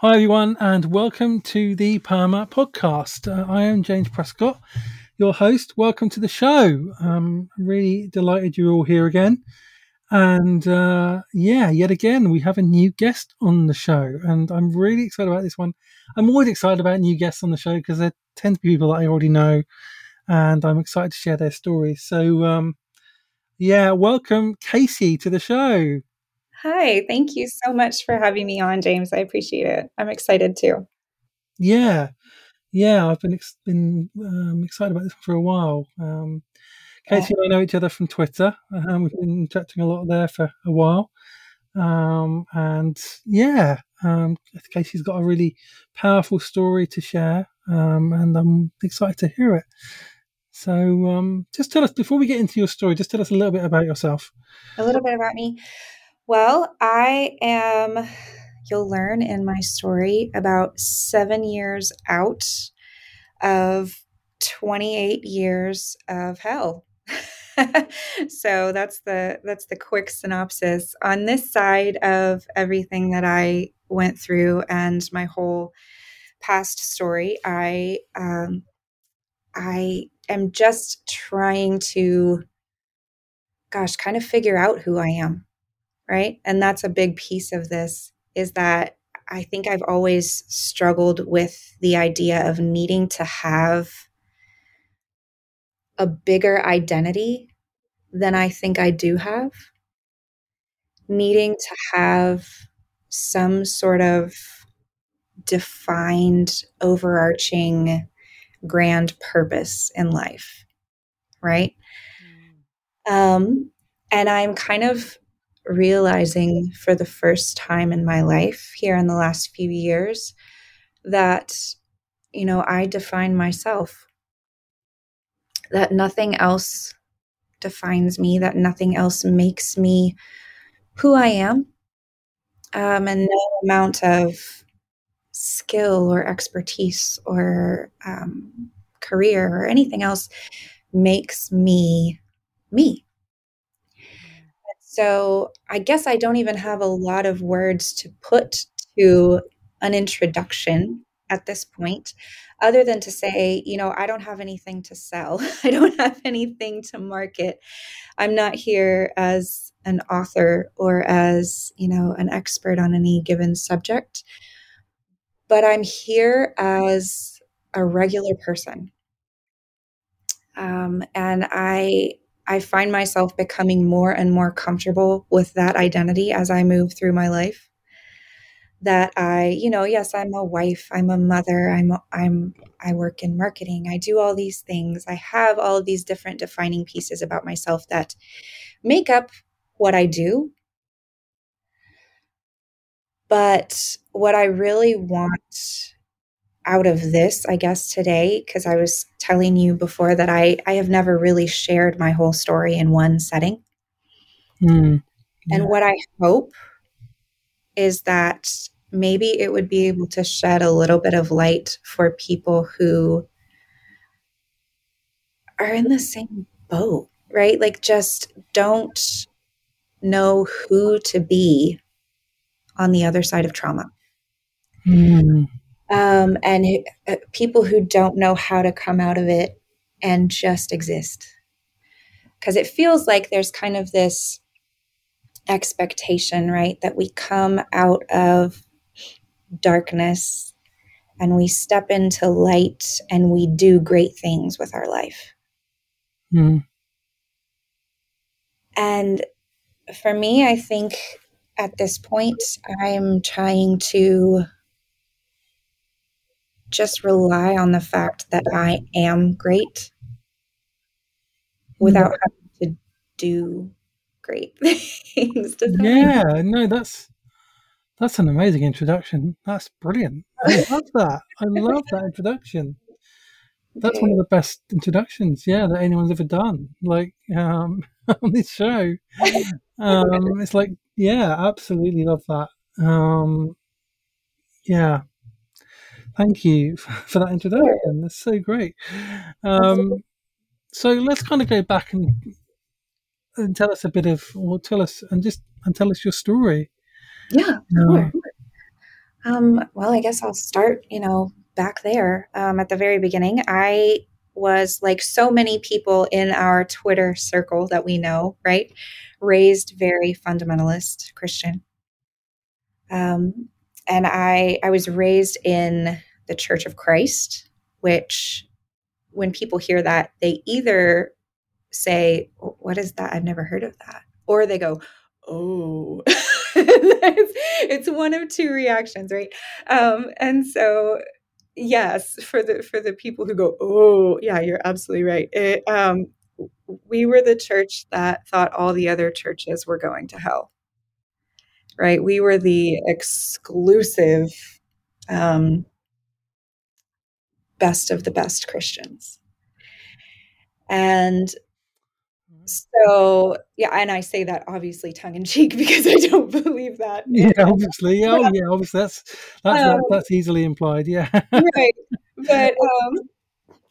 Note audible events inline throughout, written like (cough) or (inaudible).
Hi, everyone, and welcome to the Poema podcast. Uh, I am James Prescott, your host. Welcome to the show. Um, I'm really delighted you're all here again. And uh, yeah, yet again, we have a new guest on the show, and I'm really excited about this one. I'm always excited about new guests on the show because there tend to be people that I already know, and I'm excited to share their stories. So, um, yeah, welcome Kacey to the show. Hi, thank you so much for having me on, James. I appreciate it. I'm excited too. Yeah, yeah, I've been ex- been um, excited about this for a while. Um, Kacey and I know each other from Twitter. Um, we've been chatting a lot there for a while, um, and yeah, um, Kacey's got a really powerful story to share, um, and I'm excited to hear it. So, um, just tell us before we get into your story. Just tell us a little bit about yourself. A little bit about me. Well, I am, you'll learn in my story, about seven years out of 28 years of hell. (laughs) so that's the that's the quick synopsis on this side of everything that I went through and my whole past story. I um, I am just trying to, gosh, kind of figure out who I am right? And that's a big piece of this is that I think I've always struggled with the idea of needing to have a bigger identity than I think I do have. Needing to have some sort of defined, overarching, grand purpose in life, right? Mm. Um, and I'm kind of realizing for the first time in my life here in the last few years that, you know, I define myself, that nothing else defines me, that nothing else makes me who I am. Um, and no amount of skill or expertise or um, career or anything else makes me me. So I guess I don't even have a lot of words to put to an introduction at this point, other than to say, you know, I don't have anything to sell, (laughs) I don't have anything to market. I'm not here as an author or as, you know, an expert on any given subject, but I'm here as a regular person. Um, and I I find myself becoming more and more comfortable with that identity as I move through my life. That I, you know, yes, I'm a wife, I'm a mother, I'm I'm I work in marketing. I do all these things. I have all of these different defining pieces about myself that make up what I do. But what I really want out of this, I guess, today, because I was telling you before that I, I have never really shared my whole story in one setting. Mm, yeah. And what I hope is that maybe it would be able to shed a little bit of light for people who are in the same boat, right? Like, just don't know who to be on the other side of trauma. Mm um, and uh, people who don't know how to come out of it and just exist. Because it feels like there's kind of this expectation, right? That we come out of darkness and we step into light and we do great things with our life. Mm. And for me, I think at this point, I'm trying to just rely on the fact that I am great without mm-hmm. having to do great (laughs) things. yeah, that no, that's that's an amazing introduction. That's brilliant. I love (laughs) that. I love that introduction. That's one of the best introductions, yeah, that anyone's ever done. Like um, (laughs) on this show, um, it's like, yeah, absolutely love that. Um, yeah, Thank you for that introduction. That's so great. Um, so let's kind of go back and, and tell us a bit of, or tell us and just and tell us your story. Yeah, sure. Um, well, I guess I'll start, you know, back there um, at the very beginning. I was like so many people in our Twitter circle that we know, right? Raised very fundamentalist Christian. Um, and I, I was raised in the Church of Christ, which when people hear that, they either say, What is that? I've never heard of that. Or they go, Oh, (laughs) it's, one of two reactions, right? Um, and so, yes, for the for the people who go, Oh, yeah, you're absolutely right. It, um, we were the church that thought all the other churches were going to hell right? We were the exclusive um, best of the best Christians. And so, yeah, and I say that obviously tongue in cheek (laughs) because I don't believe that. Yeah, obviously. (laughs) Oh, yeah, obviously. That's that's um, that's easily implied. Yeah. (laughs) right. But um,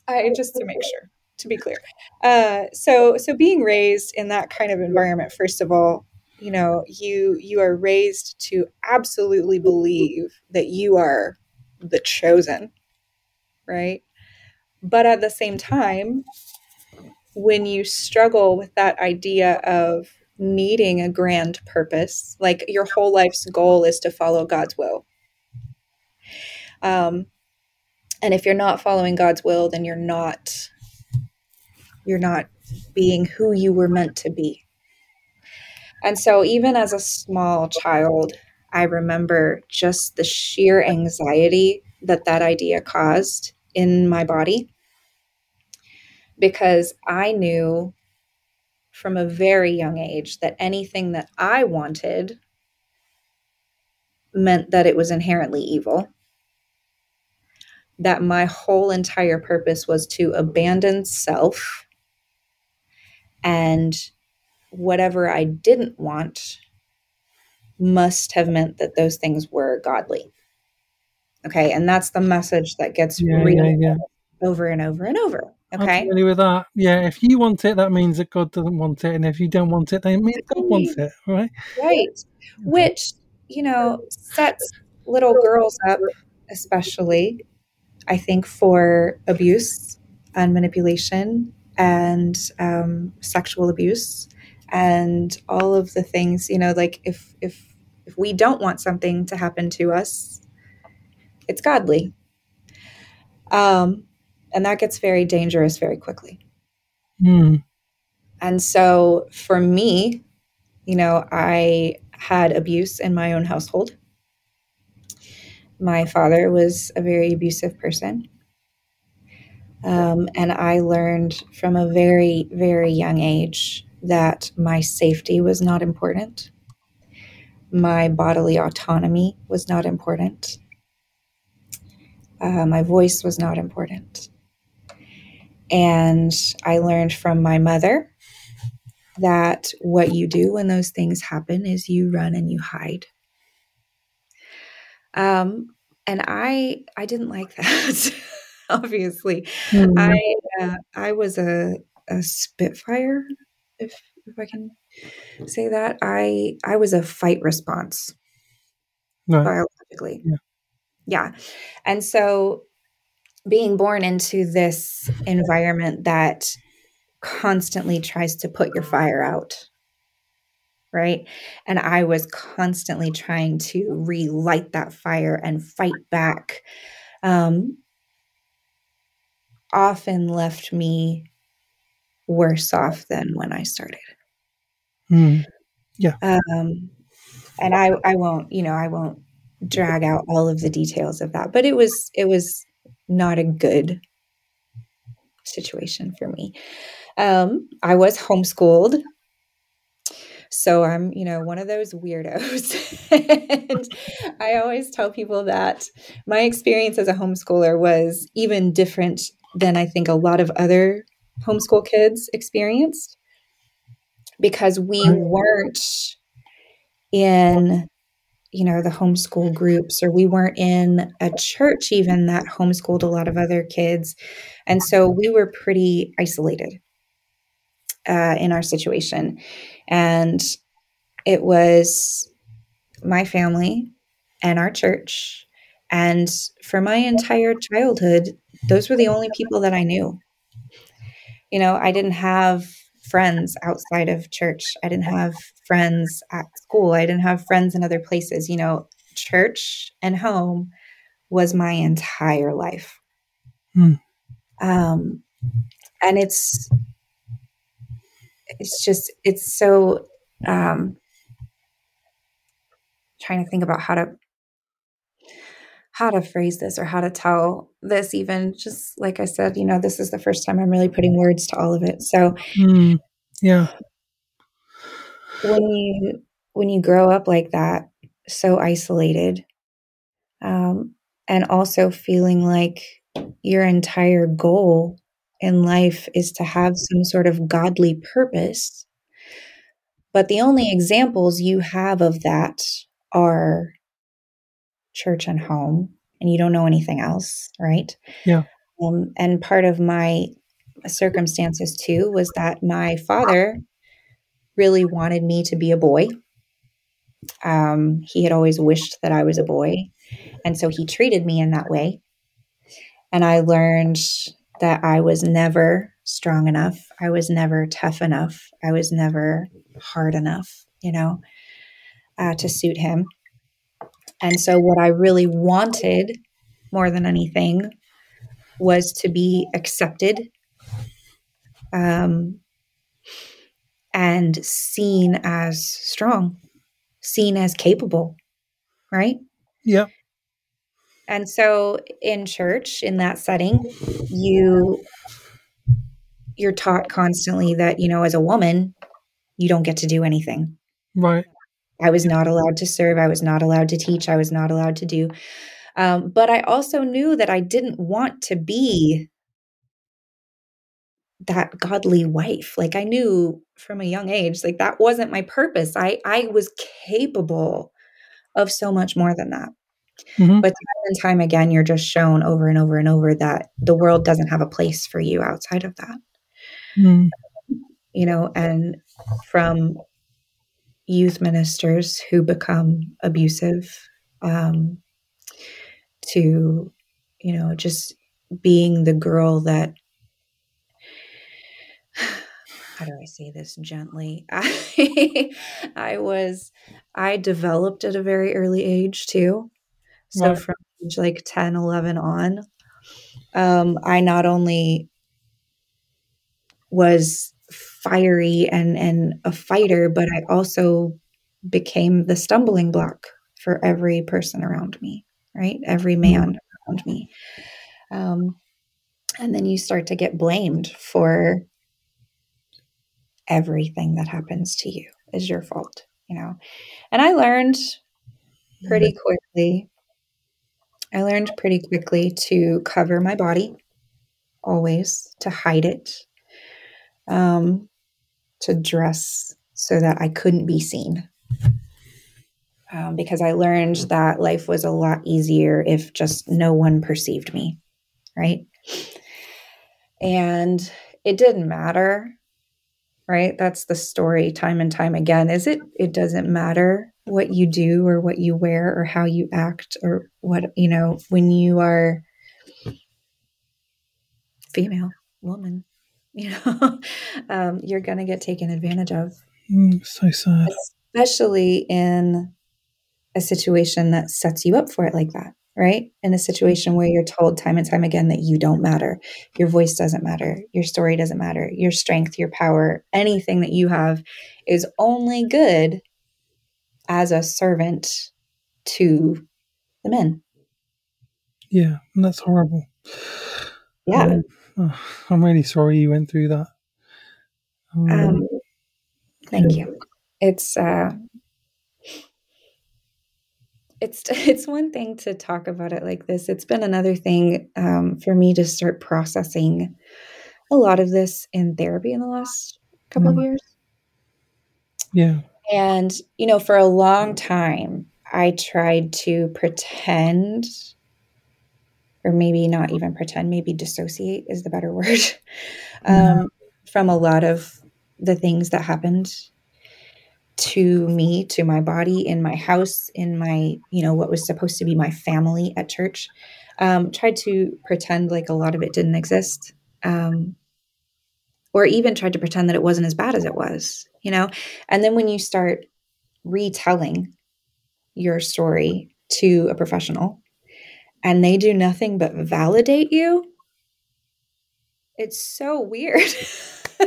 I just to make sure to be clear. Uh, so so being raised in that kind of environment, first of all, you know you you are raised to absolutely believe that you are the chosen right? But at the same time when you struggle with that idea of needing a grand purpose like your whole life's goal is to follow god's will. Um, and if you're not following god's will then you're not you're not being who you were meant to be. And so, even as a small child, I remember just the sheer anxiety that that idea caused in my body because I knew from a very young age that anything that I wanted meant that it was inherently evil. That my whole entire purpose was to abandon self and whatever I didn't want must have meant that those things were godly. Okay. And that's the message that gets yeah, yeah, yeah. over and over and over. Okay. With that. Yeah. If you want it, that means that God doesn't want it. And if you don't want it, then it means God wants it. Right. Right. Which, you know, sets little girls up, especially, I think, for abuse and manipulation and um, sexual abuse and all of the things you know like if if if we don't want something to happen to us it's godly. Um and that gets very dangerous very quickly. Mm. and so for me you know i had abuse in my own household. My father was a very abusive person. Um, and i learned from a very very young age that my safety was not important, my bodily autonomy was not important, uh, my voice was not important. And I learned from my mother that what you do when those things happen is you run and you hide. Um, and I I didn't like that. (laughs) obviously, mm-hmm. I uh, I was a a Spitfire if if I can say that. I I was a fight response right. biologically. Yeah. Yeah. And so being born into this environment that constantly tries to put your fire out right and i was constantly trying to relight that fire and fight back um, often left me worse off than when I started. Mm. Yeah. Um, and I, I won't, you know, I won't drag out all of the details of that, but it was, it was not a good situation for me. Um, I was homeschooled. So I'm, you know, one of those weirdos. (laughs) and I always tell people that my experience as a homeschooler was even different than I think a lot of other homeschool kids experienced because we weren't in you know the homeschool groups or we weren't in a church even that homeschooled a lot of other kids. And so we were pretty isolated uh, in our situation. And it was my family and our church. And for my entire childhood, those were the only people that I knew. You know, I didn't have friends outside of church. I didn't have friends at school. I didn't have friends in other places. You know, church and home was my entire life. Hmm. Um, and it's it's just it's so um trying to think about how to how to phrase this or how to tell this even just like i said you know this is the first time i'm really putting words to all of it so Mm. Yeah. when you when you grow up like that so isolated um, and also feeling like your entire goal in life is to have some sort of godly purpose but the only examples you have of that are church and home and you don't know anything else right? Yeah. um, and part of my circumstances too was that my father really wanted me to be a boy. Um, he had always wished that i was a boy and so he treated me in that way. And i learned that i was never strong enough. I was never tough enough. I was never hard enough you know uh, to suit him and so, what I really wanted more than anything was to be accepted um, and seen as strong, seen as capable, right? Yeah. And so, in church, in that setting, you you're taught constantly that you know, as a woman, you don't get to do anything. Right. I was not allowed to serve. I was not allowed to teach. I was not allowed to do. Um, but I also knew that I didn't want to be that godly wife. Like I knew from a young age, like that wasn't my purpose. I I was capable of so much more than that. hmm But time and time again, you're just shown over and over and over that the world doesn't have a place for you outside of that. Mm. You know, and from youth ministers who become abusive um, to you know just being the girl that (sighs) how do i say this gently i (laughs) i was i developed at a very early age too so Right. from age like 10 11 on um, i not only was fiery and and a fighter but i also became the stumbling block for every person around me right? Every man around me. Um, and then you start to get blamed for everything that happens to you. Is your fault you know? And i learned pretty quickly i learned pretty quickly to cover my body always to hide it um, to dress so that i couldn't be seen. Um, because i learned that life was a lot easier if just no one perceived me right? And it didn't matter right? That's the story time and time again is it? It doesn't matter what you do or what you wear or how you act or what you know when you are female woman you know (laughs) um, you're going to get taken advantage of. Mm, so sad. especially in a situation that sets you up for it like that right? In a situation where you're told time and time again that you don't matter. Your voice doesn't matter. Your story doesn't matter. Your strength your power anything that you have is only good as a servant to the men. Yeah, and that's horrible. yeah. Um, oh, (sighs) I'm really sorry you went through that. Um, um, thank you. It's uh it's (laughs) it's one thing to talk about it like this. It's been another thing um, for me to start processing a lot of this in therapy in the last couple of Mm. years. Yeah, and you know for a long time i tried to pretend or maybe not even pretend maybe dissociate is the better (laughs) word um, from a lot of the things that happened to me, to my body, in my house, in my, you know, what was supposed to be my family at church. Um, tried to pretend like a lot of it didn't exist. Um, or even tried to pretend that it wasn't as bad as it was, you know? And then when you start retelling your story to a professional and they do nothing but validate you, it's so weird. (laughs)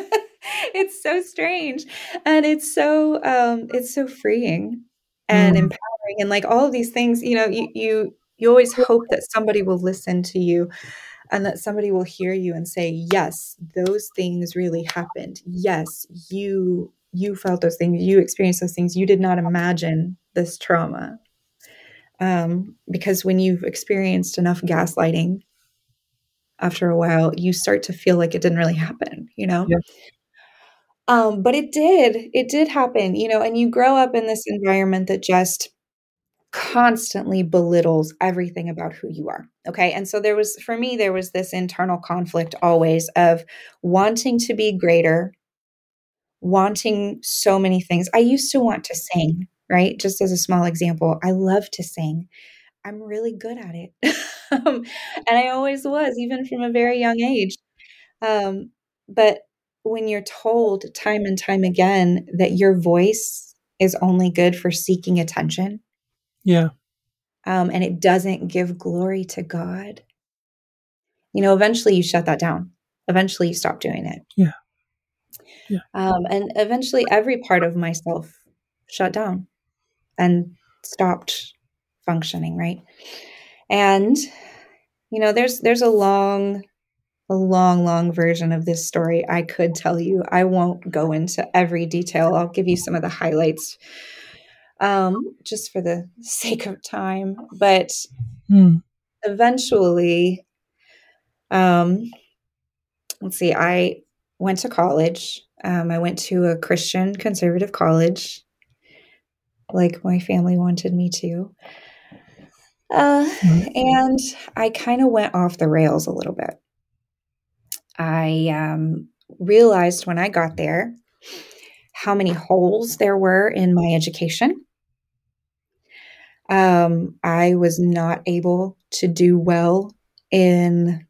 it's so strange. And it's so um it's so freeing and Mm. empowering and like all of these things you know you you you always hope that somebody will listen to you and that somebody will hear you and say yes those things really happened. Yes you you felt those things. You experienced those things. You did not imagine this trauma um, because when you've experienced enough gaslighting after a while you start to feel like it didn't really happen you know Yeah. um, but it did it did happen you know and you grow up in this environment that just constantly belittles everything about who you are. Okay. And so there was, for me, there was this internal conflict always of wanting to be greater, wanting so many things. I used to want to sing, right? Just as a small example, I love to sing. I'm really good at it. (laughs) um, and I always was, even from a very young age. Um, but when you're told time and time again that your voice is only good for seeking attention, Yeah. um, and it doesn't give glory to God, you know, eventually you shut that down. Eventually you stop doing it. Yeah. Yeah. Um, and eventually every part of myself shut down and stopped functioning, right? And you know, there's there's a long a long long version of this story I could tell you. I won't go into every detail. I'll give you some of the highlights um, just for the (laughs) sake of time. But Mm. eventually, um, let's see, I went to college. Um, I went to a Christian conservative college, like my family wanted me to. Uh, Mm. and I kind of went off the rails a little bit. I um, realized when I got there how many holes there were in my education. Um, I was not able to do well in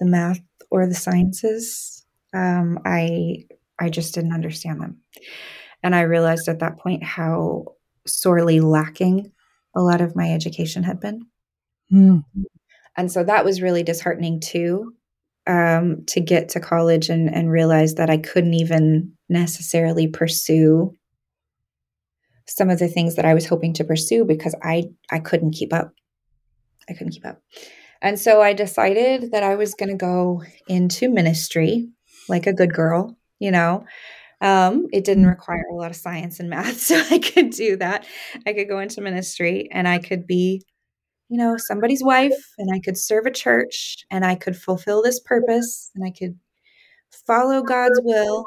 the math or the sciences. Um, I I just didn't understand them, and I realized at that point how sorely lacking a lot of my education had been. Mm. And so that was really disheartening too, um, to get to college and, and realize that I couldn't even necessarily pursue some of the things that I was hoping to pursue because I I couldn't keep up. I couldn't keep up. And so I decided that I was going to go into ministry like a good girl, you know. Um, it didn't require a lot of science and math, (laughs) so I could do that. I could go into ministry and I could be, you know, somebody's wife and I could serve a church and I could fulfill this purpose and I could follow God's will.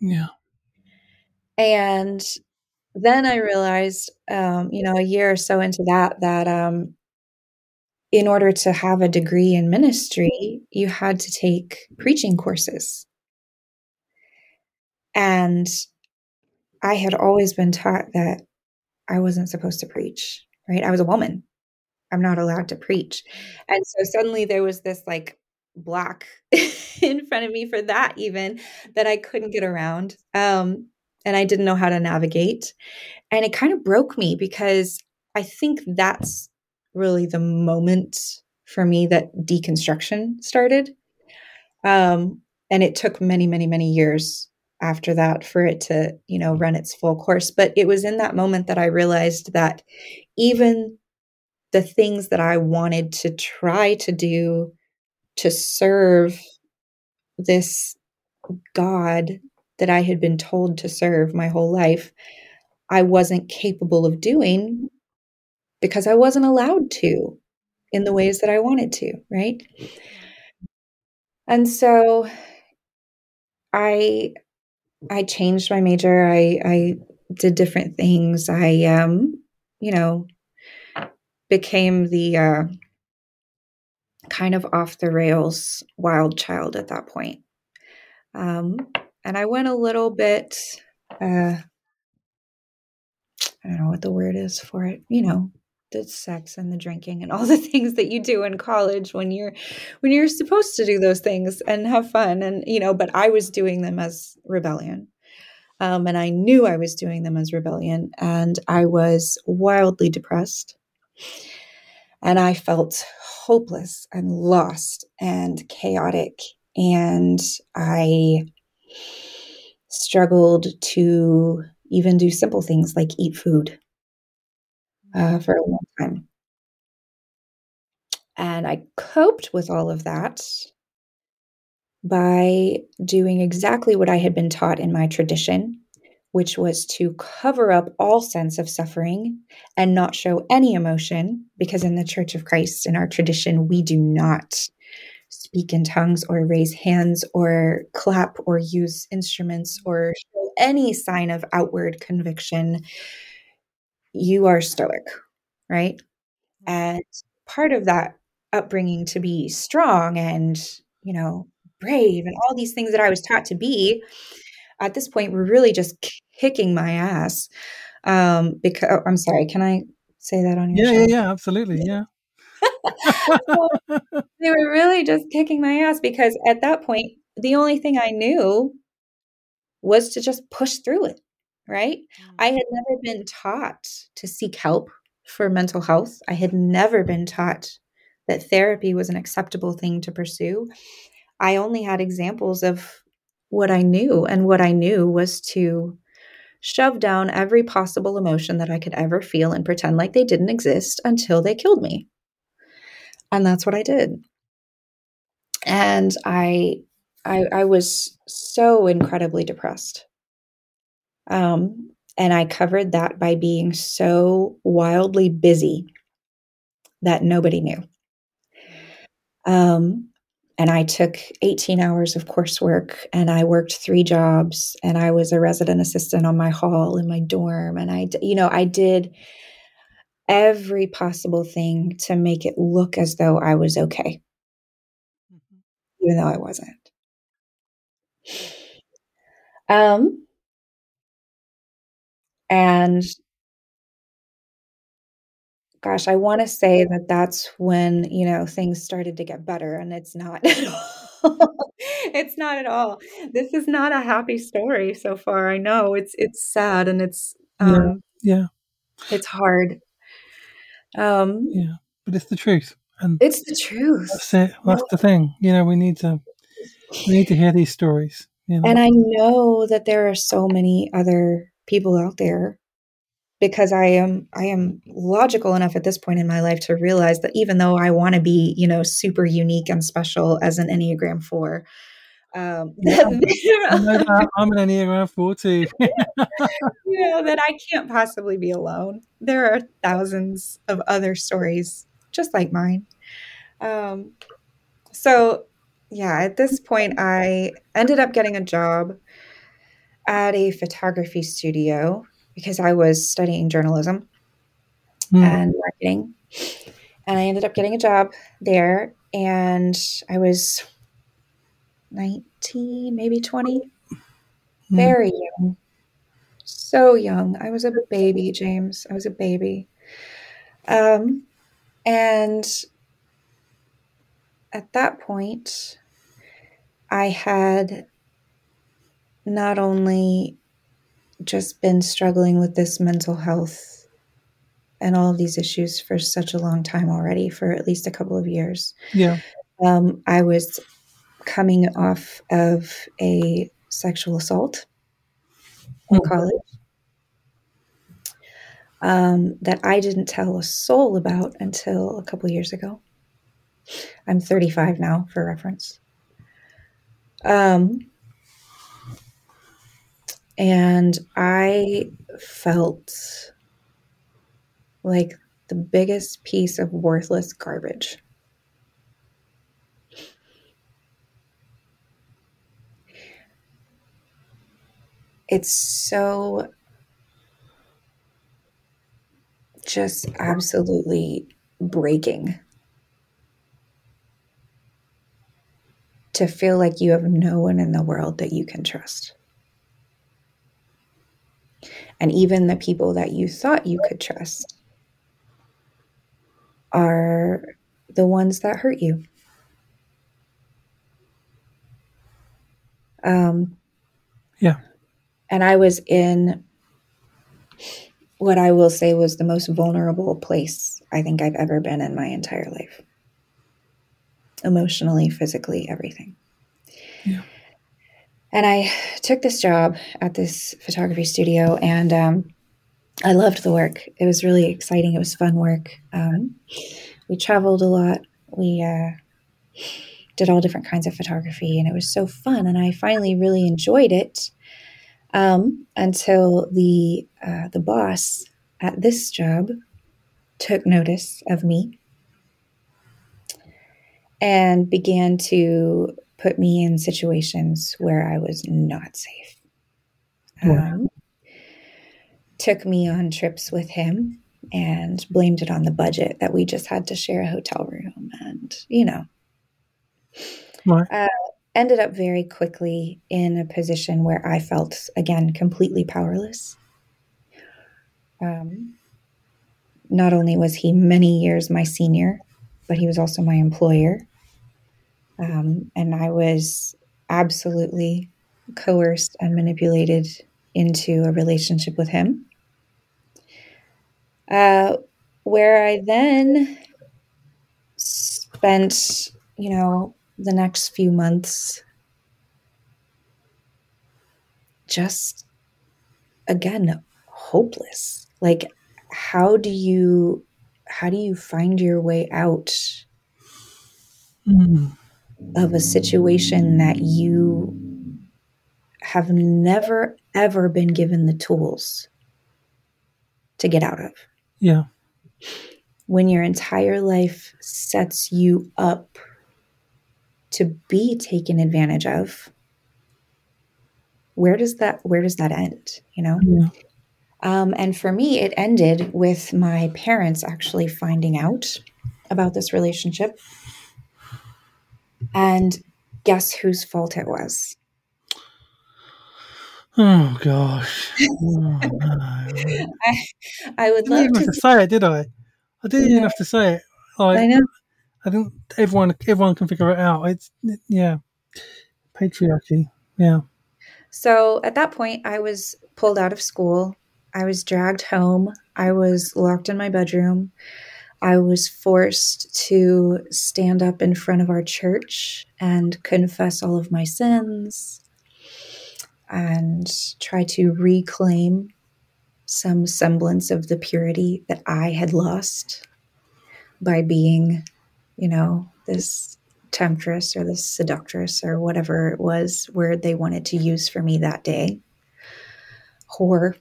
Yeah. And then I realized, um, you know, a year or so into that, that um, in order to have a degree in ministry, you had to take preaching courses. And I had always been taught that I wasn't supposed to preach, right? I was a woman. I'm not allowed to preach. And so suddenly there was this like block (laughs) in front of me for that, even that I couldn't get around. Um, and I didn't know how to navigate. And it kind of broke me because I think that's really the moment for me that deconstruction started. Um, and it took many, many, many years after that for it to, you know, run its full course. But it was in that moment that I realized that even the things that I wanted to try to do to serve this God that I had been told to serve my whole life, I wasn't capable of doing because I wasn't allowed to in the ways that I wanted to, right? Mm-hmm. And so I I changed my major. I I did different things. I um, you know, became the uh kind of off the rails wild child at that point. Um, and I went a little bit uh, I don't know what the word is for it, you know, the sex and the drinking and all (laughs) the things that you do in college when you're when you're supposed to do those things and have fun and you know, but I was doing them as rebellion. Um, and I knew I was doing them as rebellion and I was wildly depressed. And I felt hopeless and lost and chaotic and I struggled to even do simple things like eat food uh, for a long time. And I coped with all of that by doing exactly what I had been taught in my tradition, which was to cover up all sense of suffering and not show any emotion, because in the Church of Christ, in our tradition, we do not speak in tongues or raise hands or clap or use instruments or show any sign of outward conviction, you are stoic, right? And part of that upbringing to be strong and, you know, brave and all these things that I was taught to be at this point were really just kicking my ass. Um, because oh, I'm sorry, can I say that on your yeah, show? Yeah, (laughs) yeah, absolutely. Yeah. (laughs) they were really just kicking my ass because at that point, the only thing I knew was to just push through it, right? Mm-hmm. I had never been taught to seek help for mental health. I had never been taught that therapy was an acceptable thing to pursue. I only had examples of what I knew, and what I knew was to shove down every possible emotion that I could ever feel and pretend like they didn't exist until they killed me. And that's what I did. And I I, I was so incredibly depressed. Um, and I covered that by being so wildly busy that nobody knew. Um, and I took 18 hours of coursework and I worked three jobs and I was a resident assistant on my hall in my dorm. And I, you know, I did every possible thing to make it look as though I was okay, mm-hmm. even though I wasn't. Um, and gosh, I want to say that that's when, you know, things started to get better and it's not (laughs) at all. it's not at all. This is not a happy story so far. I know it's it's sad and it's um yeah. yeah. It's hard. Um yeah, but it's the truth. And it's the truth. That's it. That's the thing. You know, we need to we need to hear these stories. You know? And I know that there are so many other people out there because I am I am logical enough at this point in my life to realize that even though I want to be, you know, super unique and special as an Enneagram 4, um, (laughs) yeah, (laughs) I'm an Enneagram 4 too. (laughs) you know, that I can't possibly be alone. There are thousands of other stories just like mine. Um, so yeah, at this point, I ended up getting a job at a photography studio because I was studying journalism mm. and marketing. And I ended up getting a job there, and I was 19, maybe 20, mm. very young. So young. I was a baby, James. I was a baby. Um, and at that point, I had not only just been struggling with this mental health and all of these issues for such a long time already, for at least a couple of years. Yeah. Um, I was coming off of a sexual assault in mm-hmm. college um, that I didn't tell a soul about until a couple years ago. I'm 35 now, for reference. Um, and I felt like the biggest piece of worthless garbage. It's so just absolutely breaking to feel like you have no one in the world that you can trust. And even the people that you thought you could trust are the ones that hurt you. Um, Yeah. and I was in what I will say was the most vulnerable place I think I've ever been in my entire life. Emotionally, physically, everything. Yeah. And I took this job at this photography studio and um, I loved the work. It was really exciting. It was fun work. Um, we traveled a lot. We uh, did all different kinds of photography and it was so fun. And I finally really enjoyed it um, until the uh, the boss at this job took notice of me and began to put me in situations where I was not safe. Wow. Um, took me on trips with him and blamed it on the budget that we just had to share a hotel room and you know uh, ended up very quickly in a position where I felt, again, completely powerless. Um, not only was he many years my senior, but he was also my employer. Um, and I was absolutely coerced and manipulated into a relationship with him. Uh, where I then spent, you know, the next few months just again hopeless like how do you how do you find your way out Mm. Of a situation that you have never ever been given the tools to get out of Yeah. when your entire life sets you up to be taken advantage of where does that where does that end you know Yeah. um, and for me it ended with my parents actually finding out about this relationship and guess whose fault it was Oh gosh. Oh. (laughs) I, I would I love to say it, did I? I didn't even have to say it. I Like know I didn't. Everyone, everyone can figure it out. It's yeah, patriarchy. Yeah. So at that point, I was pulled out of school. I was dragged home. I was locked in my bedroom. I was forced to stand up in front of our church and confess all of my sins and try to reclaim some semblance of the purity that I had lost by being, you know, this temptress or this seductress or whatever it was word they wanted to use for me that day. Whore,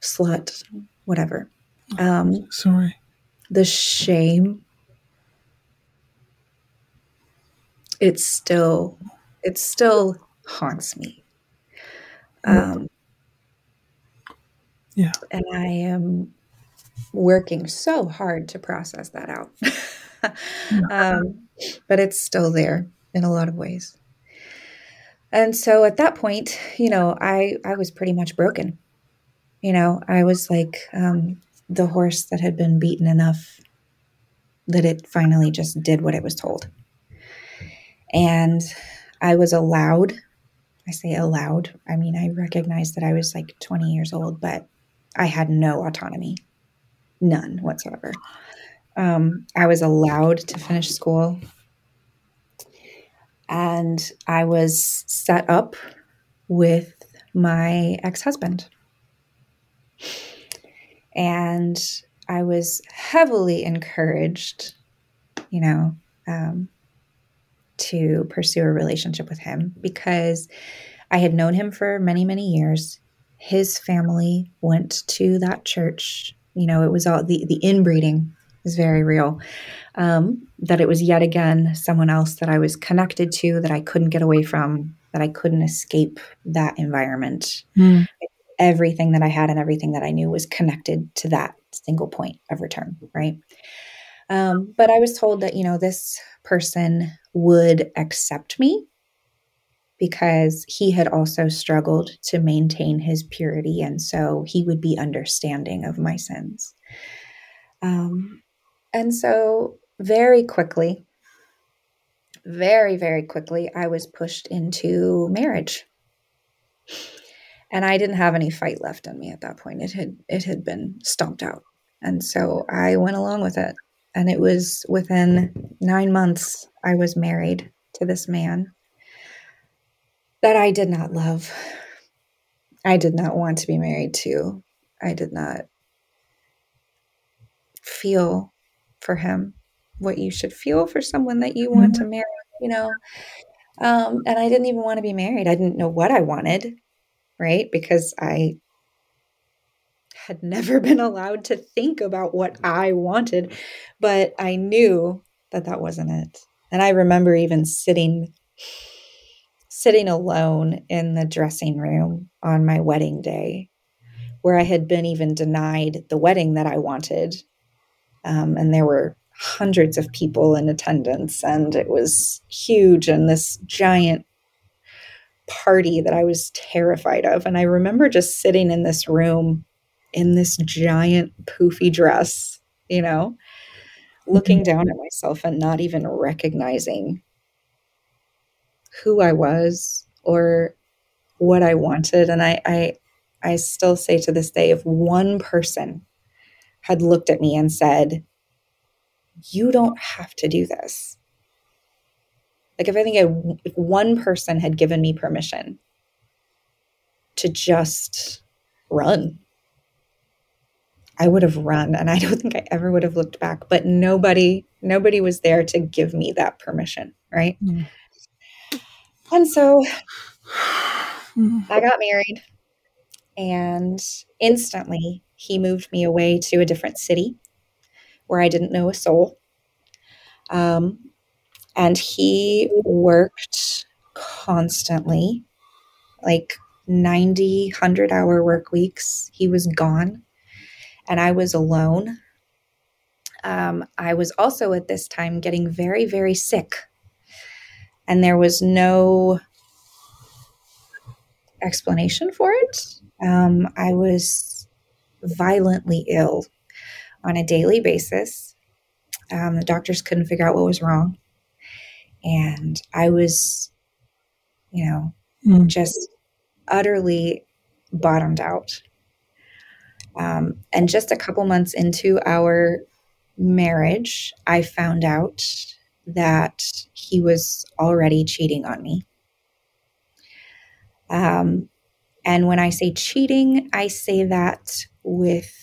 slut, whatever. Um, Sorry. The shame, it still, it still haunts me. Um, Yeah. and I am working so hard to process that out. (laughs) um, but it's still there in a lot of ways. And so at that point, you know, I I was pretty much broken. You know, I was like um, the horse that had been beaten enough that it finally just did what it was told. And I was allowed, I say allowed, I mean, I recognized that I was like 20 years old, but I had no autonomy, none whatsoever. Um, I was allowed to finish school. And I was set up with my ex husband. And I was heavily encouraged, you know, um, to pursue a relationship with him because I had known him for many, many years. His family went to that church. You know, it was all the, the inbreeding is very real. Um, that it was yet again someone else that I was connected to, that I couldn't get away from, that I couldn't escape that environment. Mm. Everything that I had and everything that I knew was connected to that single point of return, right? Um, but I was told that, you know, this person would accept me because he had also struggled to maintain his purity. And so he would be understanding of my sins. Um, and so, very quickly, very, very quickly, I was pushed into marriage. And I didn't have any fight left in me at that point. It had it had been stomped out. And so I went along with it. And it was within nine months I was married to this man that I did not love. I did not want to be married to. I did not feel for him what you should feel for someone that you want mm-hmm. to marry, you know. Um, and I didn't even want to be married. I didn't know what I wanted, right? Because I had never (laughs) been allowed to think about what I wanted, but I knew that that wasn't it. And I remember even sitting sitting alone in the dressing room on my wedding day where I had been even denied the wedding that I wanted. Um, and there were hundreds of people in attendance, and it was huge and this giant party that I was terrified of. And I remember just sitting in this room in this giant poofy dress, you know, looking mm-hmm. down at myself and not even recognizing who I was or what I wanted. And I, I, I still say to this day, if one person had looked at me and said, You don't have to do this. Like if I think I, if one person had given me permission to just run, I would have run and I don't (laughs) think I ever would have looked back. But nobody, nobody was there to give me that permission, right? Mm. And so (sighs) I got married, and instantly he moved me away to a different city where I didn't know a soul. Um, and he worked constantly, like 90, 100 hour work weeks. He was gone, and I was alone. Um, I was also at this time getting very, very sick and there was no explanation for it. Um, I was violently ill on a daily basis. Um, the doctors couldn't figure out what was wrong. And I was, you know, mm. just utterly bottomed out. Um, and just a couple months into our marriage, I found out that he was already cheating on me. Um, and when I say cheating, I say that with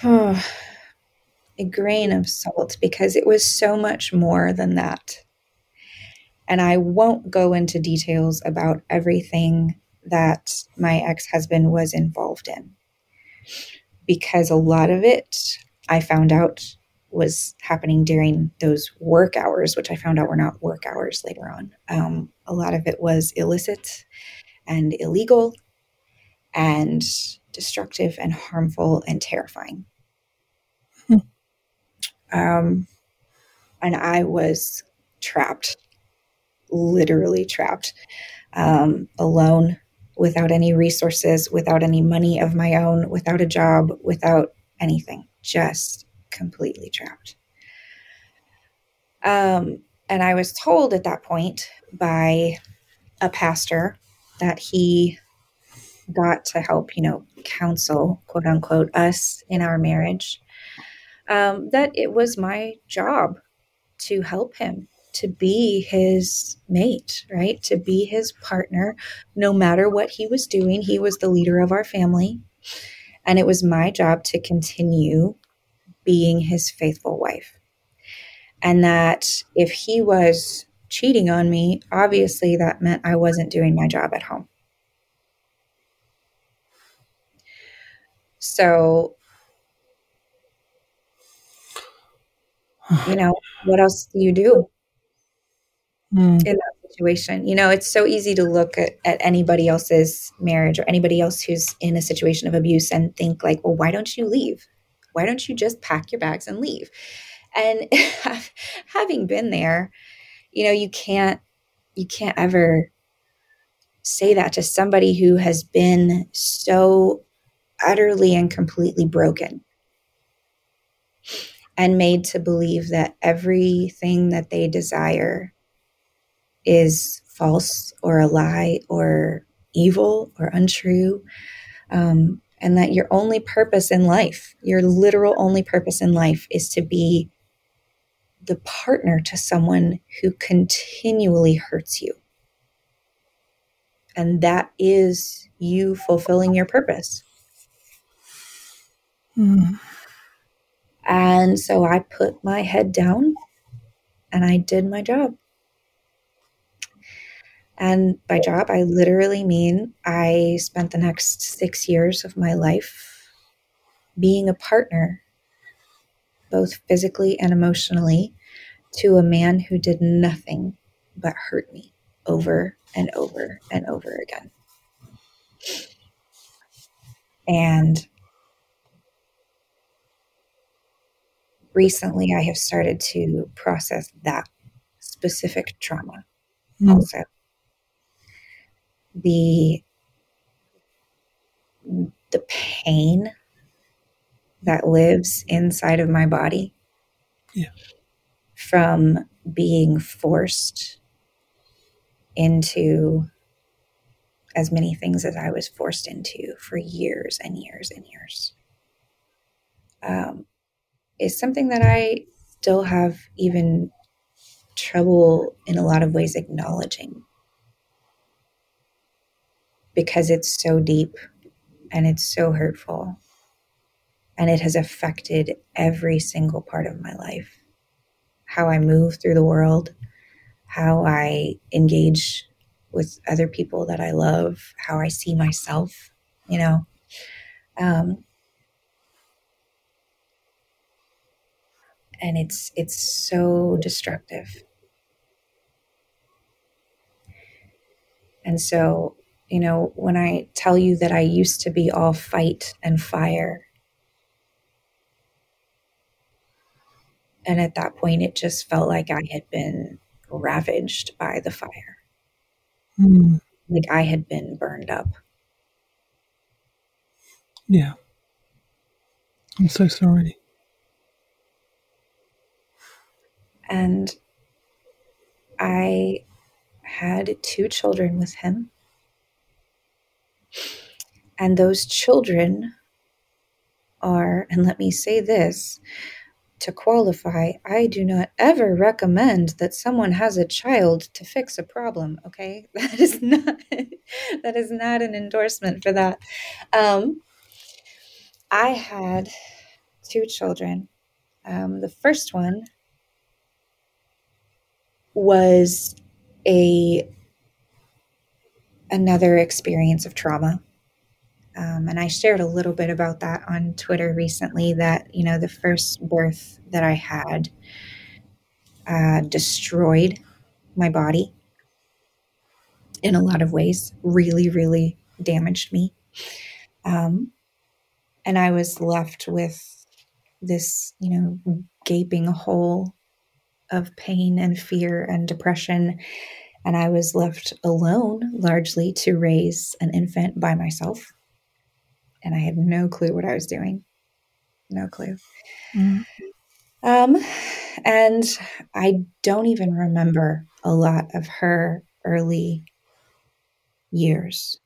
(sighs) oh, a grain of salt because it was so much more than that. And I won't go into details about everything that my ex husband was involved in because a lot of it I found out was happening during those work hours, which I found out were not work hours later on. Um, a lot of it was illicit and illegal and destructive and harmful and terrifying. Um, and I was trapped, literally trapped, um, alone, without any resources, without any money of my own, without a job, without anything, just completely trapped. Um, and I was told at that point by a pastor that he got to help, you know, counsel, quote unquote, us in our marriage, um, that it was my job to help him, to be his mate, right? To be his partner, no matter what he was doing. He was the leader of our family. And it was my job to continue being his faithful wife. And that if he was cheating on me, obviously that meant I wasn't doing my job at home. So, you know, what else do you do mm. in that situation? You know, it's so easy to look at, at anybody else's marriage or anybody else who's in a situation of abuse and think, like, well, why don't you leave? Why don't you just pack your bags and leave? And (laughs) having been there, you know, you can't you can't ever say that to somebody who has been so utterly and completely broken and made to believe that everything that they desire is false or a lie or evil or untrue. Um, and that your only purpose in life, your literal only purpose in life, is to be the partner to someone who continually hurts you. And that is you fulfilling your purpose. Mm. And so I put my head down and I did my job. And by job, I literally mean I spent the next six years of my life being a partner, both physically and emotionally, to a man who did nothing but hurt me over and over and over again. And recently I have started to process that specific trauma mm. also. The the pain that lives inside of my body yeah. from being forced into as many things as I was forced into for years and years and years. Um, is something that I still have even trouble in a lot of ways acknowledging because it's so deep and it's so hurtful and it has affected every single part of my life how I move through the world, how I engage with other people that I love, how I see myself, you know. Um, and it's it's so destructive. And so, you know, when I tell you that I used to be all fight and fire, and at that point, it just felt like I had been ravaged by the fire. Mm. Like I had been burned up. Yeah. I'm so sorry. And I had two children with him. And those children are, and let me say this to qualify, I do not ever recommend that someone has a child to fix a problem. Okay, (laughs) that is not that is not an endorsement for that. Um, I had two children. Um, the first one was a another experience of trauma. Um, and I shared a little bit about that on Twitter recently that, you know, the first birth that I had uh, destroyed my body in a lot of ways, really, really damaged me. Um, and I was left with this, you know, gaping hole of pain and fear and depression. And I was left alone largely to raise an infant by myself. And I had no clue what I was doing. No clue. Mm. Um, and I don't even remember a lot of her early years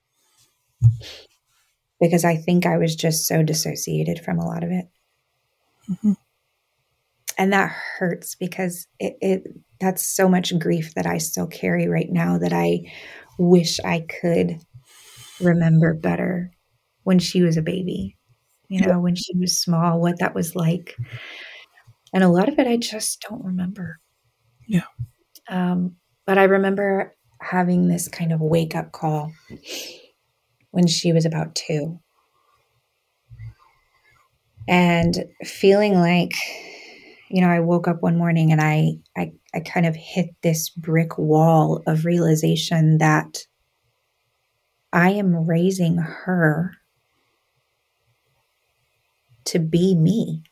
because I think I was just so dissociated from a lot of it. Mm-hmm and that hurts because it, it that's so much grief that I still carry right now that I wish I could remember better when she was a baby. You know, when she was small, what that was like. And a lot of it I just don't remember. Yeah. Um, but I remember having this kind of wake up call when she was about two. And feeling like you know, I woke up one morning and I, I, I kind of hit this brick wall of realization that I am raising her to be me.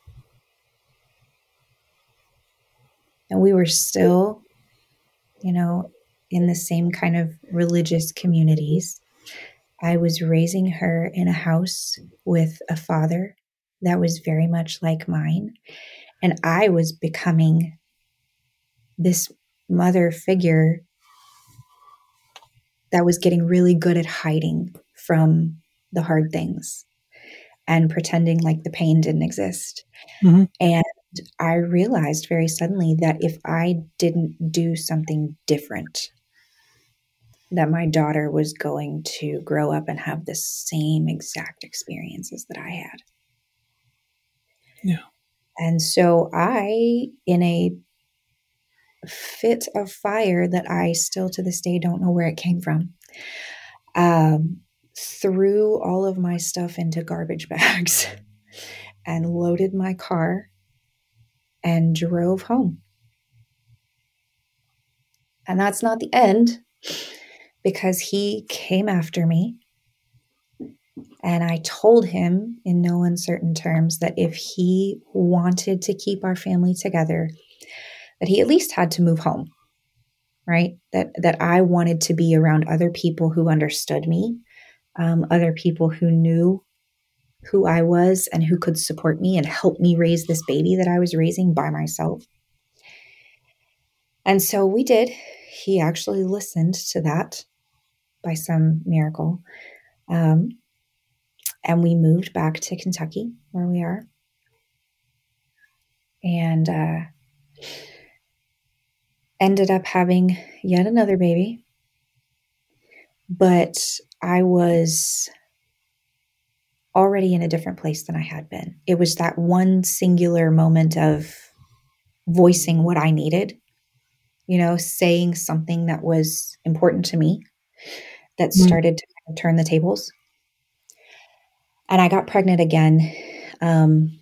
And we were still, you know, in the same kind of religious communities. I was raising her in a house with a father that was very much like mine. And I was becoming this mother figure that was getting really good at hiding from the hard things and pretending like the pain didn't exist. Mhm. And I realized very suddenly that if I didn't do something different, that my daughter was going to grow up and have the same exact experiences that I had. Yeah. And so I, in a fit of fire that I still to this day don't know where it came from, um, threw all of my stuff into garbage (laughs) bags and loaded my car and drove home. And that's not the end because he came after me. And I told him in no uncertain terms that if he wanted to keep our family together, that he at least had to move home. Right? That that I wanted to be around other people who understood me, um, other people who knew who I was and who could support me and help me raise this baby that I was raising by myself. And so we did. He actually listened to that by some miracle. Um, and we moved back to Kentucky, where we are. And uh, ended up having yet another baby. But I was already in a different place than I had been. It was that one singular moment of voicing what I needed, you know, saying something that was important to me that Mm. started to kind of turn the tables. And I got pregnant again. Um,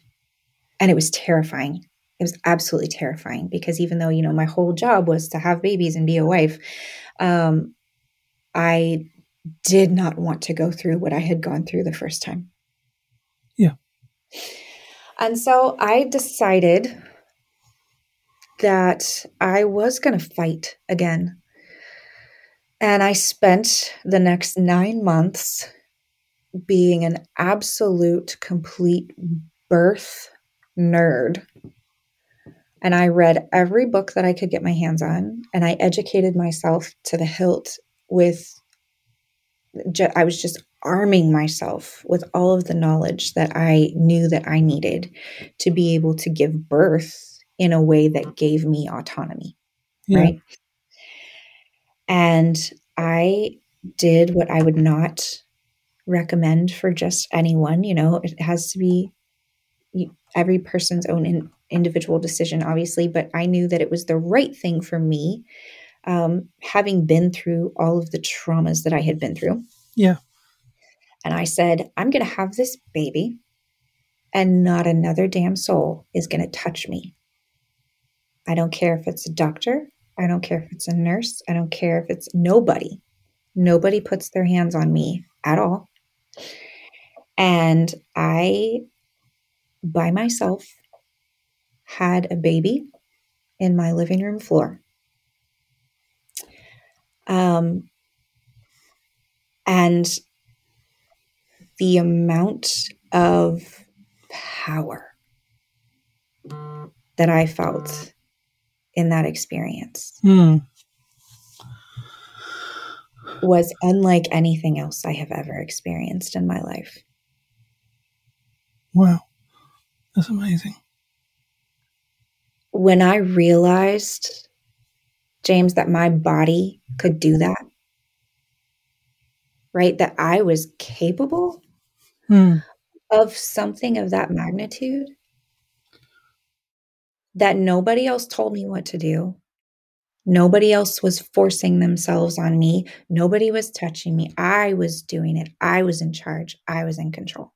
and it was terrifying. It was absolutely terrifying because even though, you know, my whole job was to have babies and be a wife, um, I did not want to go through what I had gone through the first time. Yeah. And so I decided that I was going to fight again. And I spent the next nine months being an absolute, complete birth nerd. And I read every book that I could get my hands on, and I educated myself to the hilt with. I was just arming myself with all of the knowledge that I knew that I needed to be able to give birth in a way that gave me autonomy Yeah. right? And I did what I would not recommend for just anyone. You know, it has to be every person's own in, individual decision, obviously, but I knew that it was the right thing for me, um, having been through all of the traumas that I had been through. Yeah. And I said, I'm going to have this baby, and not another damn soul is going to touch me. I don't care if it's a doctor. I don't care if it's a nurse. I don't care if it's nobody. Nobody puts their hands on me at all. And I, by myself, had a baby in my living room floor. Um, and the amount of power that I felt in that experience Mm. Was unlike anything else I have ever experienced in my life. Wow. That's amazing. When I realized, James, that my body could do that, right? That I was capable Mm. of something of that magnitude, that nobody else told me what to do. Nobody else was forcing themselves on me. Nobody was touching me. I was doing it. I was in charge. I was in control.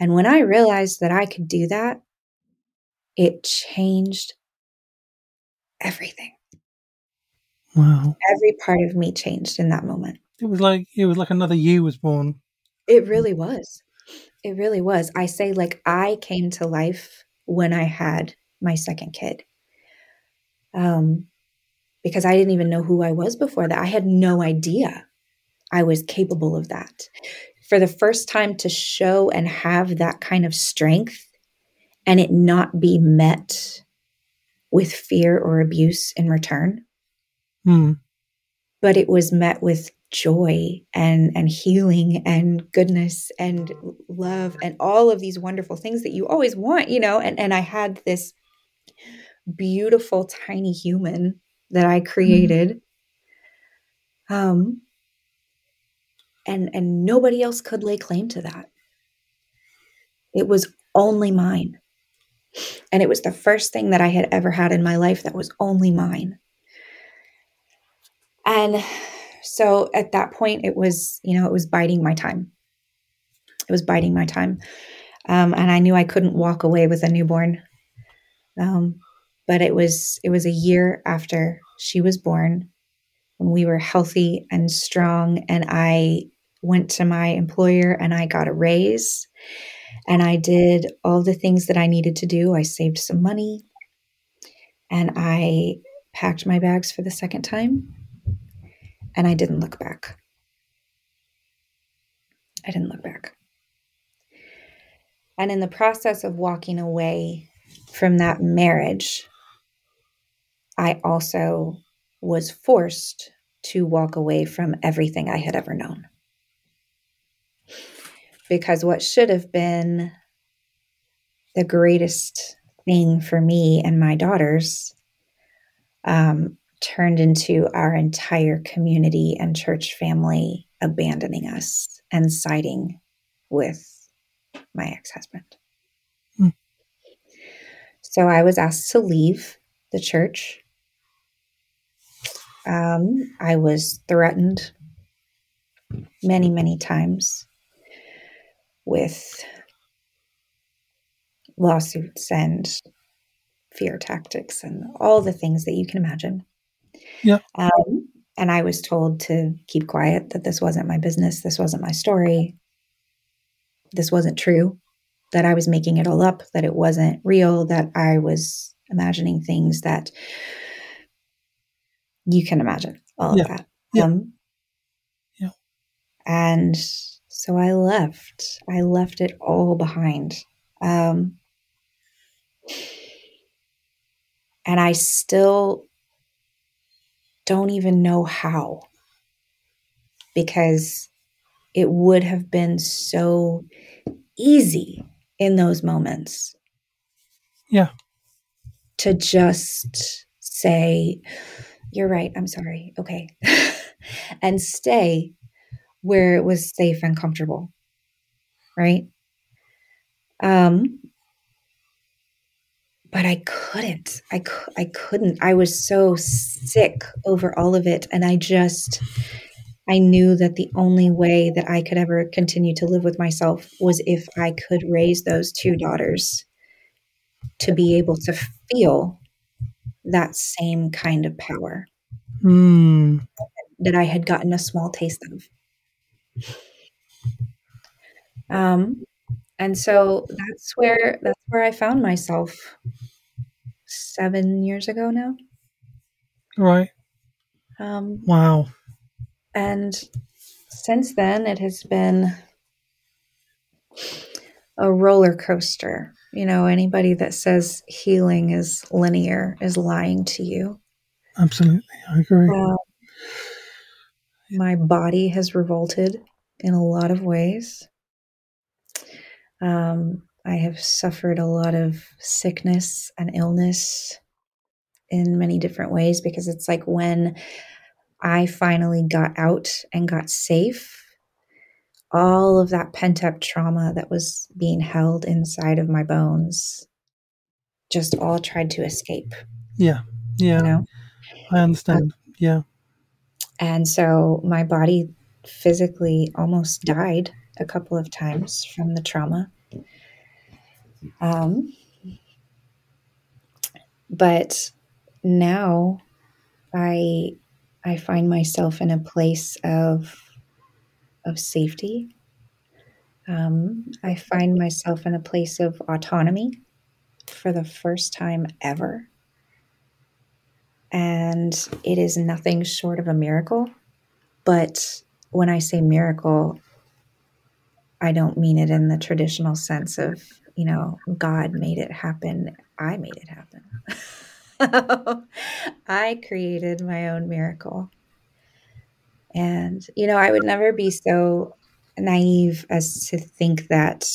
And when I realized that I could do that, it changed everything. Wow. Every part of me changed in that moment. It was like it was like another you was born. It really was. It really was. I say, like, I came to life when I had my second kid. Um, because I didn't even know who I was before that. I had no idea I was capable of that. For the first time to show and have that kind of strength and it not be met with fear or abuse in return, Mm. but it was met with joy and and healing and goodness and love and all of these wonderful things that you always want, you know, and and I had this beautiful tiny human that I created um and and nobody else could lay claim to that. It was only mine. And it was the first thing that I had ever had in my life that was only mine. And so at that point, it was, you know, it was biding my time. It was biding my time. Um, and I knew I couldn't walk away with a newborn. Um, but it was it was a year after she was born when we were healthy and strong and I went to my employer and I got a raise and I did all the things that I needed to do. I saved some money and I packed my bags for the second time and I didn't look back. I didn't look back. And in the process of walking away from that marriage, I also was forced to walk away from everything I had ever known. Because what should have been the greatest thing for me and my daughters um, turned into our entire community and church family abandoning us and siding with my ex husband. Hmm. So I was asked to leave the church. Um, I was threatened many, many times with lawsuits and fear tactics and all the things that you can imagine. Yeah. Um, and I was told to keep quiet, that this wasn't my business, this wasn't my story, this wasn't true, that I was making it all up, that it wasn't real, that I was imagining things that you can imagine, all Yeah. of that. Yeah. Um, Yeah. And so I left. I left it all behind. Um, and I still don't even know how because it would have been so easy in those moments. Yeah. To just say, You're right, I'm sorry. Okay. (laughs) and stay where it was safe and comfortable. Right. Um, but I couldn't. I, I couldn't. I was so sick over all of it. And I just, I knew that the only way that I could ever continue to live with myself was if I could raise those two daughters to be able to feel that same kind of power Mm. that I had gotten a small taste of. Um, and so that's where that's where I found myself seven years ago now. Right. Um, Wow. and since then, it has been a roller coaster. You know, anybody that says healing is linear is lying to you. Absolutely. I agree. Um, my body has revolted in a lot of ways. Um, I have suffered a lot of sickness and illness in many different ways because it's like when I finally got out and got safe, all of that pent up trauma that was being held inside of my bones just all tried to escape, Yeah. Yeah. you know? I understand. Yeah. And so my body physically almost died a couple of times from the trauma. Um, but now I I find myself in a place of of safety. Um, I find myself in a place of autonomy for the first time ever. and it is nothing short of a miracle. But when I say miracle, I don't mean it in the traditional sense of, you know, God made it happen. I made it happen. (laughs) I created my own miracle. And, you know, I would never be so naive as to think that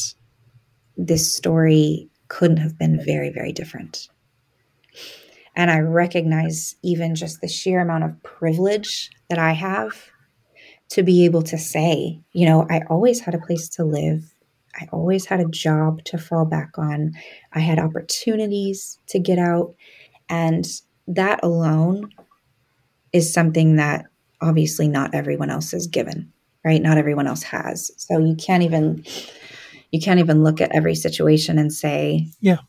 this story couldn't have been very, very different. And I recognize even just the sheer amount of privilege that I have to be able to say, you know, I always had a place to live. I always had a job to fall back on. I had opportunities to get out. And that alone is something that obviously not everyone else is given, right? Not everyone else has. So you can't even you can't even look at every situation and say, yeah,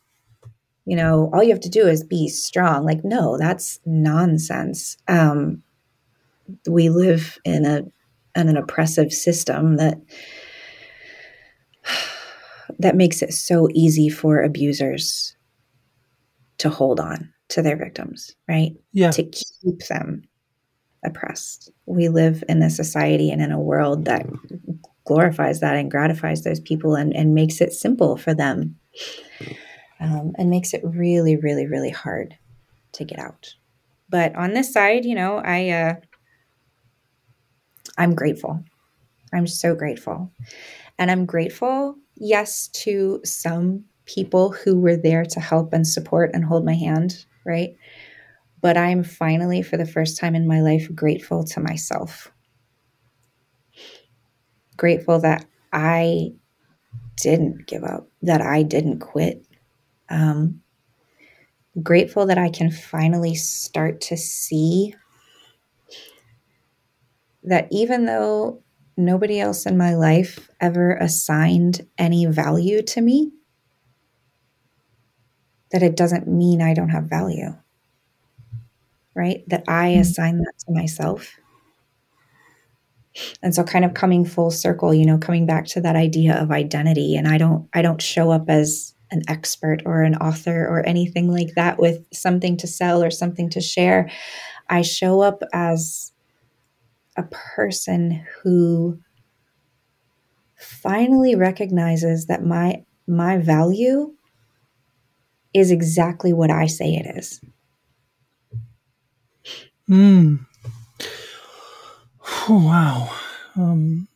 you know, all you have to do is be strong. Like, no, that's nonsense. Um, we live in a in an oppressive system that that makes it so easy for abusers to hold on to their victims, right? Yeah. To keep them oppressed. We live in a society and in a world that glorifies that and gratifies those people and, and makes it simple for them um, and makes it really, really, really hard to get out. But on this side, you know, I uh, I'm grateful. I'm so grateful, and I'm grateful, yes, to some people who were there to help and support and hold my hand, right? But I'm finally, for the first time in my life, grateful to myself. Grateful that I didn't give up, that I didn't quit, um, grateful that I can finally start to see that even though nobody else in my life ever assigned any value to me, that it doesn't mean I don't have value, right? That I mm-hmm. assign that to myself. And so kind of coming full circle, you know, coming back to that idea of identity and I don't I don't show up as an expert or an author or anything like that with something to sell or something to share. I show up as a person who finally recognizes that my my value is exactly what I say it is. Hmm. Oh, wow. Um,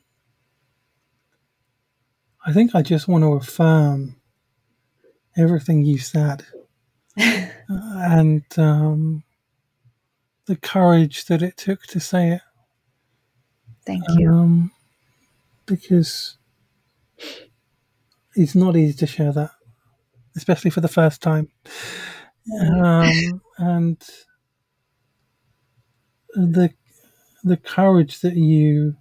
I think I just want to affirm everything you said (laughs) and um, the courage that it took to say it. Thank you. Um, because it's not easy to share that, especially for the first time. Um, and the the courage that you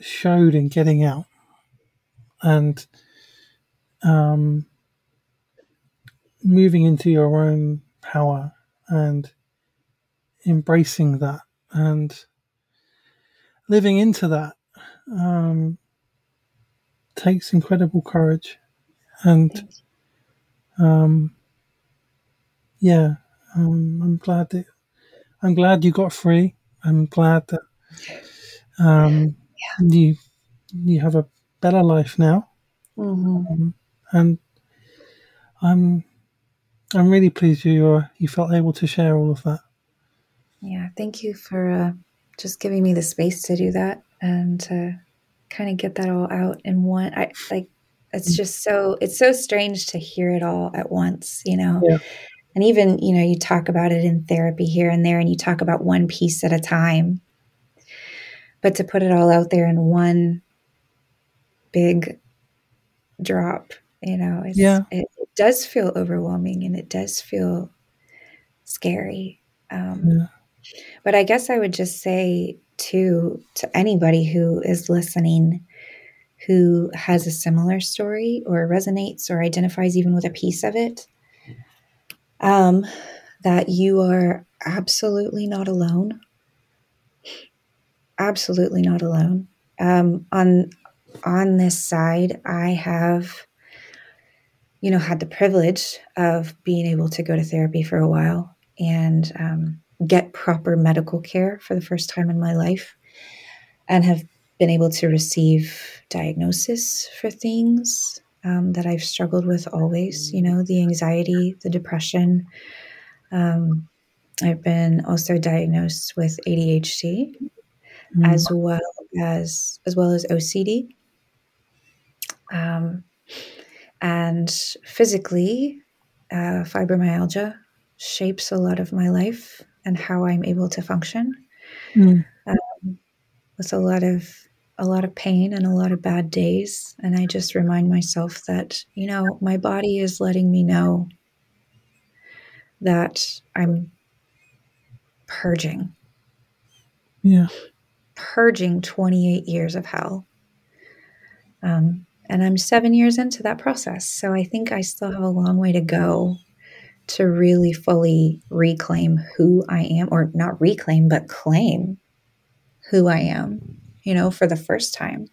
showed in getting out and um, moving into your own power and embracing that and living into that um, takes incredible courage and um, yeah um, i'm glad that i'm glad you got free i'm glad that um, yeah. you you have a better life now mm-hmm. Um, and I'm I'm really pleased you you felt able to share all of that. Yeah, thank you for uh, just giving me the space to do that and to kind of get that all out in one. I like it's mm. just so it's so strange to hear it all at once, you know. Yeah. And even you know you talk about it in therapy here and there, and you talk about one piece at a time. But to put it all out there in one big drop you know yeah it, it, does feel overwhelming and it does feel scary um, yeah. but i guess i would just say to to anybody who is listening who has a similar story or resonates or identifies even with a piece of it um, that you are absolutely not alone absolutely not alone um, on on this side i have you know, had the privilege of being able to go to therapy for a while. and um, get proper medical care for the first time in my life and have been able to receive diagnosis for things um, that I've struggled with always, you know, the anxiety, the depression. Um, I've been also diagnosed with ADHD mm. as well as as well as OCD. Um, and physically, uh, fibromyalgia shapes a lot of my life and how I'm able to function. Mm. Um, with a lot of a lot of pain and a lot of bad days, and I just remind myself that you know my body is letting me know that I'm purging. Yeah. Purging 28 years of hell. Um, and I'm seven years into that process. So I think I still have a long way to go to really fully reclaim who I am, or not reclaim, but claim who I am, you know, for the first time.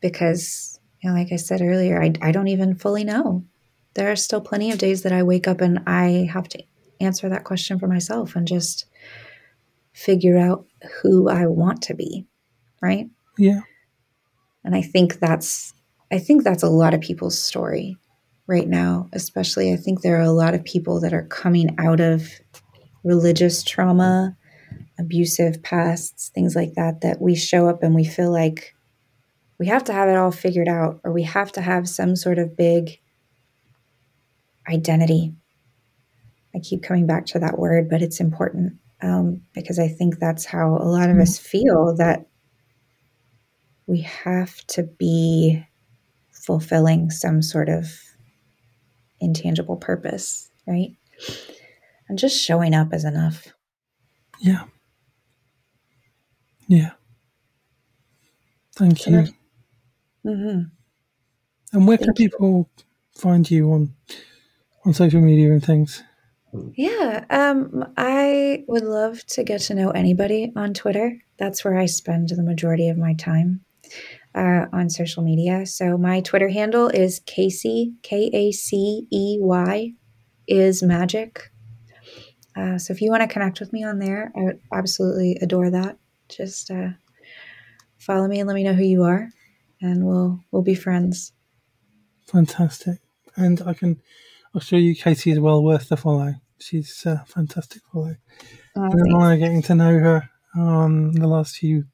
Because, you know, like I said earlier, I, I don't even fully know. There are still plenty of days that I wake up and I have to answer that question for myself and just figure out who I want to be, right? Yeah. And I think that's I think that's a lot of people's story right now, especially I think there are a lot of people that are coming out of religious trauma, abusive pasts, things like that that we show up and we feel like we have to have it all figured out or we have to have some sort of big identity I keep coming back to that word, but it's important um, because I think that's how a lot of us feel that we have to be fulfilling some sort of intangible purpose, right? And just showing up is enough. Yeah. Yeah. Thank you. Mm-hmm. And where Thank can people you. find you on on social media and things? Yeah, um, I would love to get to know anybody on Twitter. That's where I spend the majority of my time uh, on social media. So my Twitter handle is Kacey K A C E Y is magic. Uh, so if you want to connect with me on there, I would absolutely adore that. Just uh, follow me and let me know who you are, and we'll we'll be friends. Fantastic, and I can I'll show you Kacey is well worth the follow. She's a fantastic follow. Oh, and I'm getting to know her um the last few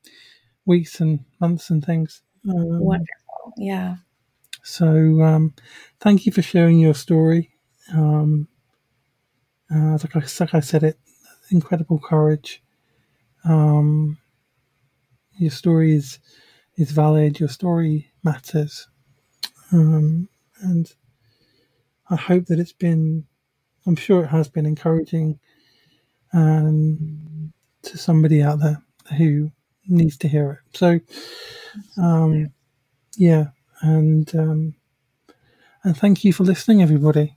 weeks and months and things. Um, Wonderful. Yeah. So um, thank you for sharing your story. Um, uh, like, I, like I said, it incredible courage. Um, your story is is valid. Your story matters, um, and I hope that it's been, I'm sure it has been encouraging um, to somebody out there who needs to hear it. So, um, yeah, and um, and thank you for listening, everybody.